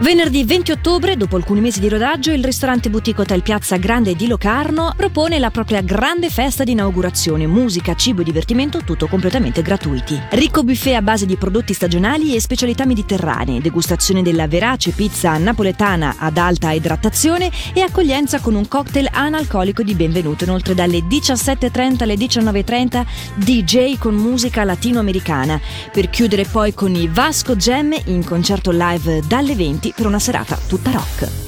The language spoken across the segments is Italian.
Venerdì 20 ottobre, dopo alcuni mesi di rodaggio, il ristorante boutique Hotel Piazza Grande di Locarno propone la propria grande festa di inaugurazione, musica, cibo e divertimento, tutto completamente gratuiti. Ricco buffet a base di prodotti stagionali e specialità mediterranee, degustazione della verace pizza napoletana ad alta idratazione e accoglienza con un cocktail analcolico di benvenuto. Inoltre dalle 17.30 alle 19.30 DJ con musica latinoamericana, per chiudere poi con i Vasco Gem in concerto live dalle 20 per una serata tutta rock.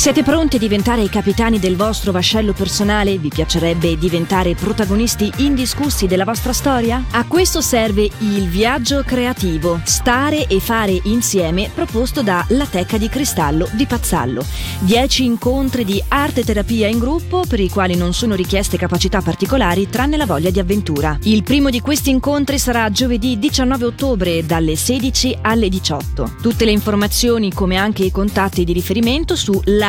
Siete pronti a diventare i capitani del vostro vascello personale? Vi piacerebbe diventare protagonisti indiscussi della vostra storia? A questo serve il viaggio creativo, stare e fare insieme proposto da La Teca di Cristallo di Pazzallo. Dieci incontri di arte terapia in gruppo per i quali non sono richieste capacità particolari tranne la voglia di avventura. Il primo di questi incontri sarà giovedì 19 ottobre dalle 16 alle 18. Tutte le informazioni come anche i contatti di riferimento su la